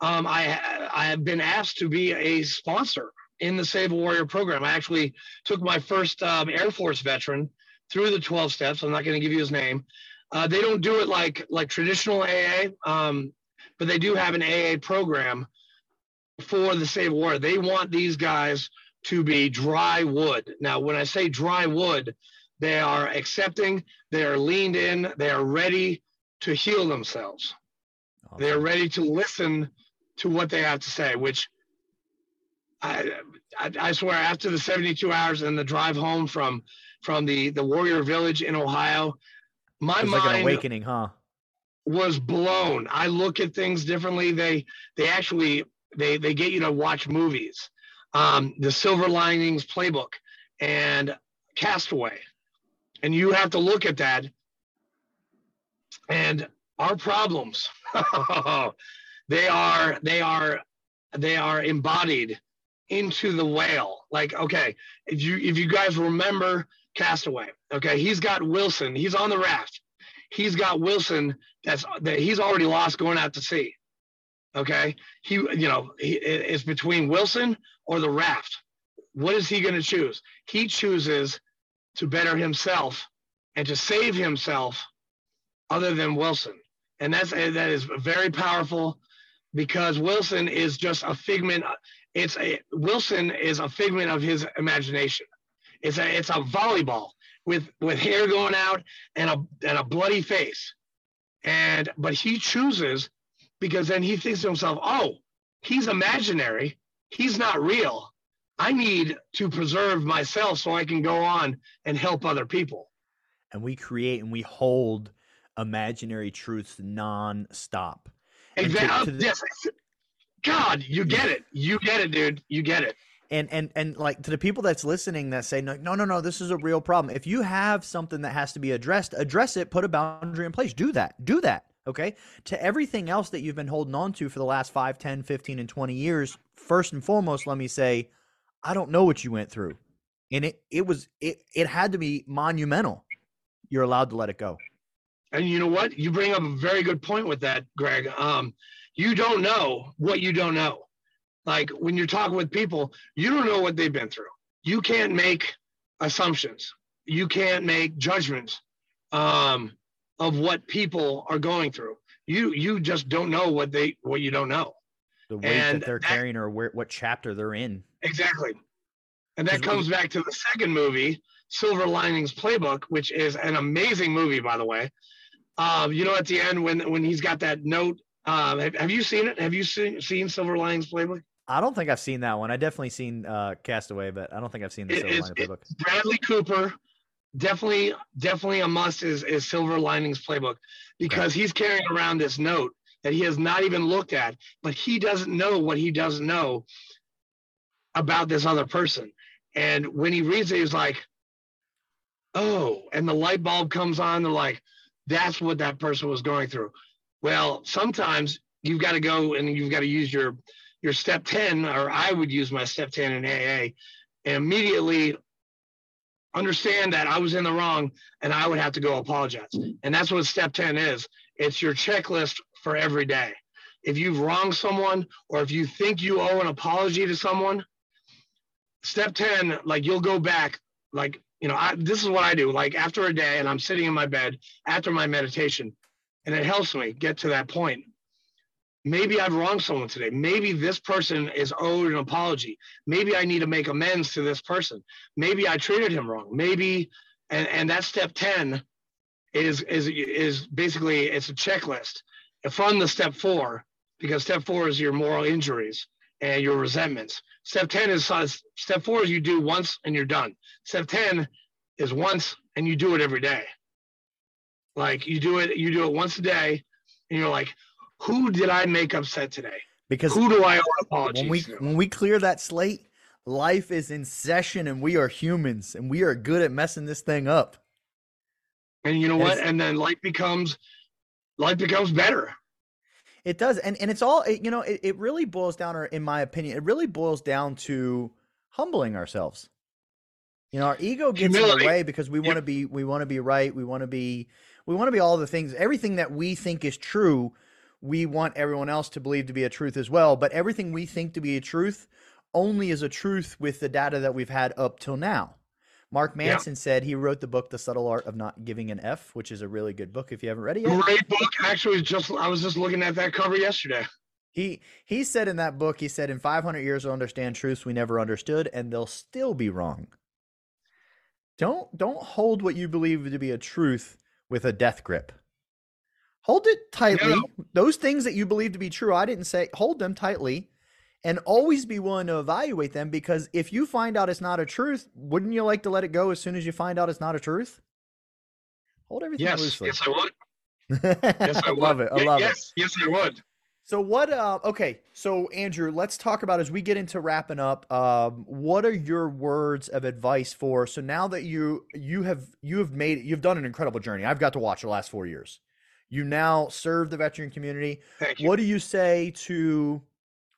um, I I have been asked to be a sponsor in the Save a Warrior program. I actually took my first um, Air Force veteran through the 12 steps. I'm not going to give you his name. Uh, they don't do it like like traditional AA. Um, but they do have an AA program for the Save War. They want these guys to be dry wood. Now, when I say dry wood, they are accepting, they are leaned in, they are ready to heal themselves. Awesome. They are ready to listen to what they have to say, which I, I, I, swear after the 72 hours and the drive home from from the the warrior village in ohio my mind like awakening huh was blown. I look at things differently. They they actually they they get you to watch movies. Um, the Silver Linings Playbook and Cast Away, and you have to look at that. And our problems, they are they are they are embodied into the whale. Like, okay, if you if you guys remember Cast Away, okay, he's got Wilson. He's on the raft. He's got Wilson. That's that he's already lost going out to sea. Okay, he you know he, it's between Wilson or the raft. What is he going to choose? He chooses to better himself and to save himself, other than Wilson, and that's that is very powerful because Wilson is just a figment. It's a Wilson is a figment of his imagination. It's a it's a volleyball with with hair going out and a and a bloody face, and but he chooses because then he thinks to himself, oh, he's imaginary. He's not real. I need to preserve myself so I can go on and help other people. And we create and we hold imaginary truths non-stop Exactly. The, yes. God, you get it. You get it, dude. You get it. And and and like to the people that's listening that say no no no no this is a real problem. If you have something that has to be addressed, address it. Put a boundary in place. Do that. Do that. Okay. To everything else that you've been holding on to for the last 5, 10, 15, and 20 years, first and foremost, let me say, I don't know what you went through. And it it was it it had to be monumental. You're allowed to let it go. And you know what? You bring up a very good point with that, Greg. Um, you don't know what you don't know. Like when you're talking with people, you don't know what they've been through. You can't make assumptions. You can't make judgments um, of what people are going through. You you just don't know what they what you don't know. The weight and that they're that, carrying or where, what chapter they're in. Exactly. And that comes we, back to the second movie, Silver Linings Playbook, which is an amazing movie, by the way. Um, you know, at the end when when he's got that note. Um, have, have you seen it? Have you seen seen Silver Linings Playbook? I don't think I've seen that one. I definitely seen uh, Cast Away, but I don't think I've seen the Silver Linings Playbook. Bradley Cooper, definitely, definitely a must is is Silver Linings Playbook because okay. he's carrying around this note that he has not even looked at, but he doesn't know what he doesn't know about this other person. And when he reads it, he's like, "Oh!" And the light bulb comes on. They're like, that's what that person was going through. Well, sometimes you've got to go and you've got to use your your step 10 or I would use my step 10 in AA and immediately understand that I was in the wrong and I would have to go apologize. And that's what step 10 is. It's your checklist for every day. If you've wronged someone or if you think you owe an apology to someone, step 10, like you'll go back like you know, I, this is what I do. Like after a day, and I'm sitting in my bed after my meditation, and it helps me get to that point. Maybe I've wronged someone today. Maybe this person is owed an apology. Maybe I need to make amends to this person. Maybe I treated him wrong. Maybe, and and that step ten is is is basically it's a checklist from the step four because step four is your moral injuries and your resentments. Step 10 is uh, step four is you do once and you're done. Step 10 is once and you do it every day. Like you do it, you do it once a day, and you're like, who did I make upset today? Because who do I owe apologies when we to? when we clear that slate, life is in session and we are humans and we are good at messing this thing up. And you know what? And then life becomes life becomes better. It does, and and it's all it, you know. It, it really boils down, or in my opinion, it really boils down to humbling ourselves. You know, our ego gets Humility. in the way because we want to be we want to be right. We want to be we want to be all the things. Everything that we think is true, we want everyone else to believe to be a truth as well. But everything we think to be a truth only is a truth with the data that we've had up till now. Mark Manson yeah. said he wrote the book The Subtle Art of Not Giving an F, which is a really good book if you haven't read it yet. Great book. Actually, just I was just looking at that cover yesterday. He he said in that book, he said in 500 years we'll understand truths we never understood and they'll still be wrong. Don't don't hold what you believe to be a truth with a death grip. Hold it tightly. Those things that you believe to be true, I didn't say hold them tightly and always be willing to evaluate them because if you find out it's not a truth, wouldn't you like to let it go as soon as you find out it's not a truth? Hold everything yes, loosely. Yes, I would. yes, I, would. love it. I love yes, it. Yes, I would. So what? Uh, okay, so Andrew, let's talk about as we get into wrapping up. Um, what are your words of advice for? So now that you you have you have made you've done an incredible journey. I've got to watch the last four years. You now serve the veteran community. What do you say to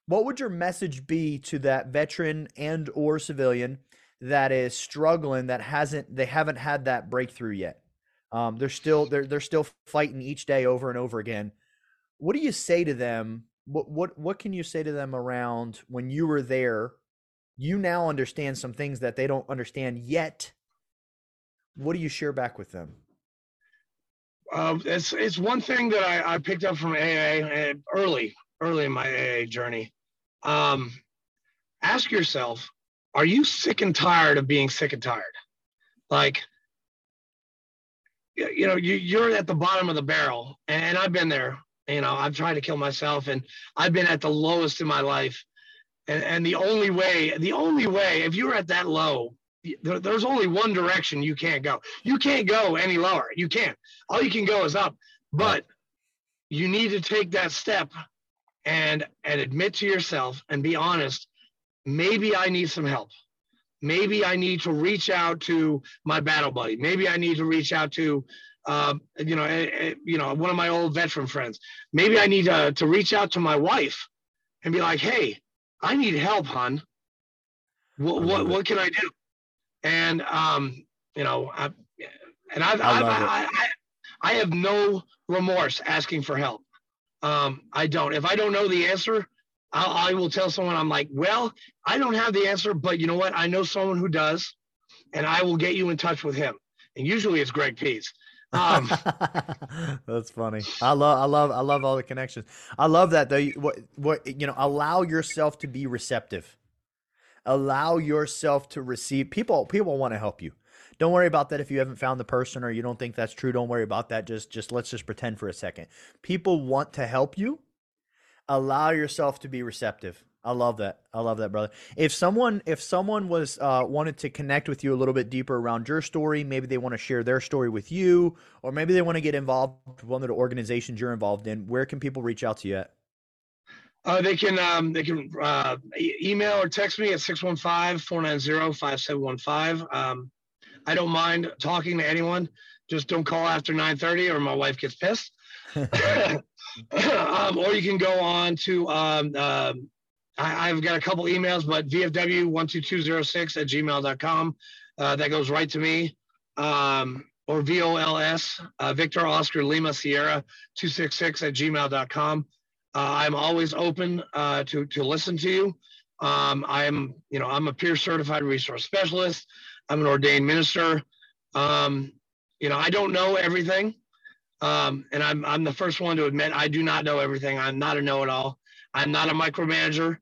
what would your message be to that veteran and or civilian that is struggling that hasn't they haven't had that breakthrough yet? Um, they're still they're they're still fighting each day over and over again. What do you say to them? What what what can you say to them around when you were there? You now understand some things that they don't understand yet. What do you share back with them? Um, it's it's one thing that I, I picked up from AA early early in my AA journey. Um, ask yourself, are you sick and tired of being sick and tired? Like, you know, you, you're at the bottom of the barrel, and I've been there. You know, I've tried to kill myself, and I've been at the lowest in my life. And, and the only way, the only way, if you're at that low, there, there's only one direction you can't go. You can't go any lower. You can't. All you can go is up. But you need to take that step and and admit to yourself and be honest. Maybe I need some help. Maybe I need to reach out to my battle buddy. Maybe I need to reach out to um, you know, uh, you know, one of my old veteran friends. Maybe I need to, to reach out to my wife and be like, "Hey, I need help, hon. What what, what can I do?" And um, you know, I, and I've, I, I've, I, I, I, have no remorse asking for help. Um, I don't. If I don't know the answer, I'll, I will tell someone. I'm like, well, I don't have the answer, but you know what? I know someone who does, and I will get you in touch with him. And usually it's Greg Pease. Um, That's funny. I love, I love, I love all the connections. I love that though. What, what you know, allow yourself to be receptive allow yourself to receive people people want to help you. Don't worry about that if you haven't found the person or you don't think that's true don't worry about that just just let's just pretend for a second. People want to help you. Allow yourself to be receptive. I love that. I love that brother. If someone if someone was uh, wanted to connect with you a little bit deeper around your story maybe they want to share their story with you or maybe they want to get involved with one of the organizations you're involved in where can people reach out to you at uh, they can um, they can uh, e- email or text me at 615-490-5715. Um, I don't mind talking to anyone. Just don't call after 9:30 or my wife gets pissed. um, or you can go on to um, uh, I, have got a couple emails, but VFW12206 at gmail.com. Uh, that goes right to me. Um, or VOLS, uh, Victor Oscar Lima Sierra 266 at gmail.com. Uh, I'm always open uh, to to listen to you. Um, I'm you know I'm a peer certified resource specialist. I'm an ordained minister. Um, you know I don't know everything, um, and I'm I'm the first one to admit I do not know everything. I'm not a know-it-all. I'm not a micromanager,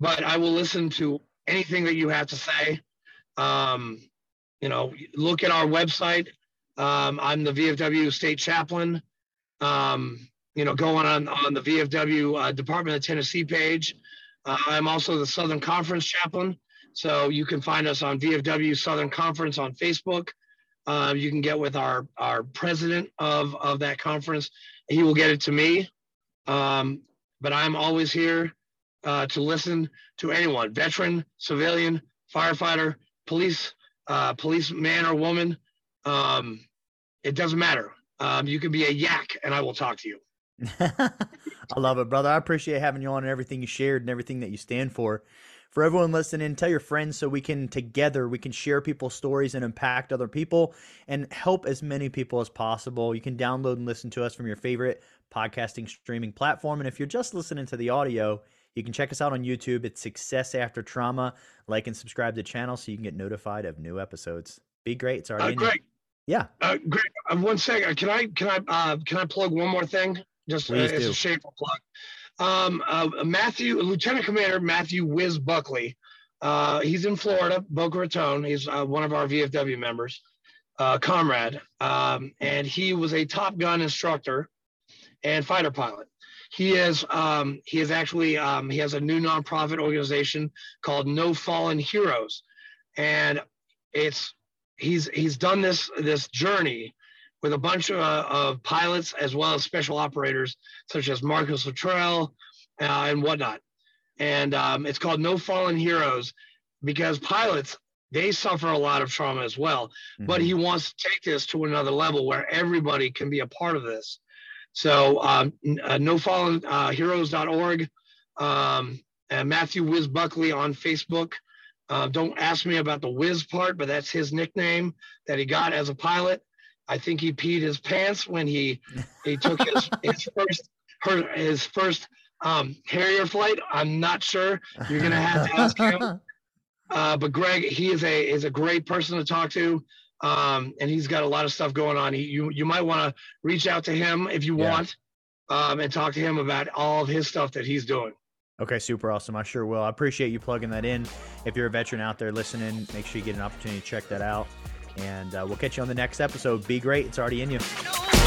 but I will listen to anything that you have to say. Um, you know, look at our website. Um, I'm the VFW state chaplain. Um, you know, going on on the VFW uh, Department of Tennessee page. Uh, I'm also the Southern Conference chaplain, so you can find us on VFW Southern Conference on Facebook. Uh, you can get with our our president of of that conference. He will get it to me, um, but I'm always here uh, to listen to anyone, veteran, civilian, firefighter, police, uh, police man or woman. Um, it doesn't matter. Um, you can be a yak, and I will talk to you. I love it, brother. I appreciate having you on and everything you shared and everything that you stand for. For everyone listening, tell your friends so we can together we can share people's stories and impact other people and help as many people as possible. You can download and listen to us from your favorite podcasting streaming platform. And if you're just listening to the audio, you can check us out on YouTube. It's Success After Trauma. Like and subscribe to the channel so you can get notified of new episodes. Be great. It's already uh, Greg. Yeah. Uh, Greg, uh, one second. Can I can I uh, can I plug one more thing? Just uh, as a shameful plug. Um, uh, Matthew, Lieutenant Commander Matthew Whiz Buckley. Uh, he's in Florida, Boca Raton. He's uh, one of our VFW members, uh, comrade, um, and he was a Top Gun instructor and fighter pilot. He is um, he is actually um, he has a new nonprofit organization called No Fallen Heroes, and it's he's he's done this this journey with a bunch of, uh, of pilots as well as special operators such as Marcus Luttrell uh, and whatnot. And um, it's called No Fallen Heroes because pilots they suffer a lot of trauma as well. Mm-hmm. But he wants to take this to another level where everybody can be a part of this. So um, uh, nofallenheroes.org. Um, and Matthew Whiz Buckley on Facebook. Uh, don't ask me about the Whiz part, but that's his nickname that he got as a pilot. I think he peed his pants when he he took his, his first her, his first um, Harrier flight. I'm not sure. You're gonna have to ask him. Uh, but Greg, he is a is a great person to talk to, um, and he's got a lot of stuff going on. He, you you might want to reach out to him if you yeah. want, um, and talk to him about all of his stuff that he's doing. Okay, super awesome. I sure will. I appreciate you plugging that in. If you're a veteran out there listening, make sure you get an opportunity to check that out. And uh, we'll catch you on the next episode. Be great. It's already in you.